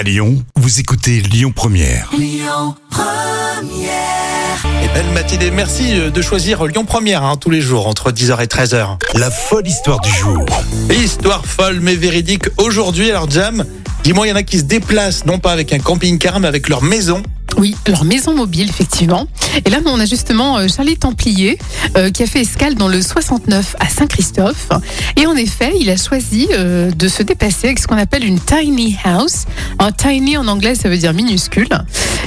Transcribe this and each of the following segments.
À Lyon, vous écoutez Lyon Première. Et belle matinée. Merci euh, de choisir Lyon Première hein, tous les jours entre 10h et 13h. La folle histoire du jour. Histoire folle mais véridique aujourd'hui. Alors Jam, dis-moi, il y en a qui se déplacent non pas avec un camping-car mais avec leur maison. Oui, leur maison mobile, effectivement. Et là, on a justement euh, Charlie Templier euh, qui a fait escale dans le 69 à Saint-Christophe. Et en effet, il a choisi euh, de se déplacer avec ce qu'on appelle une tiny house. Un tiny en anglais, ça veut dire minuscule.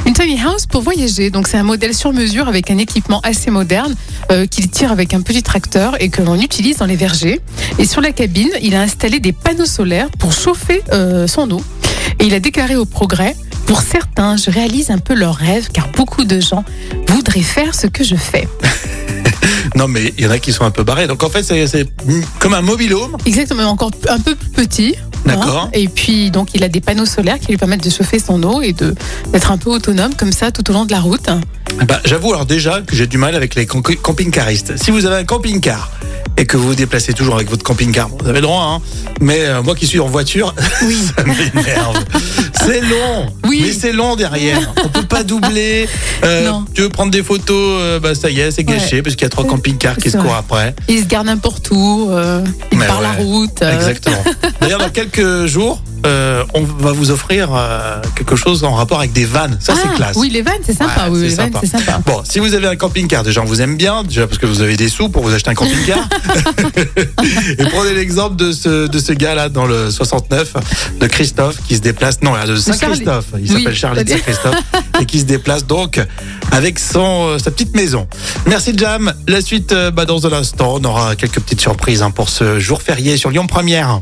Une tiny house pour voyager. Donc, c'est un modèle sur mesure avec un équipement assez moderne euh, qu'il tire avec un petit tracteur et que l'on utilise dans les vergers. Et sur la cabine, il a installé des panneaux solaires pour chauffer euh, son eau. Et il a déclaré au progrès pour certains, je réalise un peu leurs rêves car beaucoup de gens voudraient faire ce que je fais. Non mais il y en a qui sont un peu barrés. Donc en fait c'est comme un mobile home. Exactement, encore un peu plus petit. D'accord. hein. Et puis donc il a des panneaux solaires qui lui permettent de chauffer son eau et de d'être un peu autonome comme ça tout au long de la route. Bah, J'avoue alors déjà que j'ai du mal avec les camp- camping-caristes. Si vous avez un camping-car et que vous vous déplacez toujours avec votre camping-car, vous avez le droit, hein. Mais euh, moi qui suis en voiture, Oui. ça m'énerve. c'est long. Oui. Mais c'est long derrière. On peut pas doubler. Euh, Non. Tu veux prendre des photos, euh, bah ça y est, c'est gâché parce qu'il y a trois camping-cars qui se courent après. Il se garde n'importe où, euh, il Mais la route. euh. Exactement. D'ailleurs, dans quelques jours, euh, on va vous offrir euh, quelque chose en rapport avec des vannes. Ça, c'est Ah, classe. Oui, les vannes, c'est sympa. Ouais, oui, les vannes, c'est sympa. Bon, si vous avez un camping-car, déjà on vous aime bien, déjà parce que vous avez des sous pour vous acheter un camping-car. Et prenez l'exemple de ce, de ce gars-là dans le 69, de Christophe, qui se déplace, non, de Saint-Christophe, il Oui, s'appelle Charlie de c'est-à-dire- Saint-Christophe, et qui se déplace donc avec son, euh, sa petite maison. Merci Jam. La suite, euh, bah, dans un instant, on aura quelques petites surprises hein, pour ce jour férié sur Lyon Première.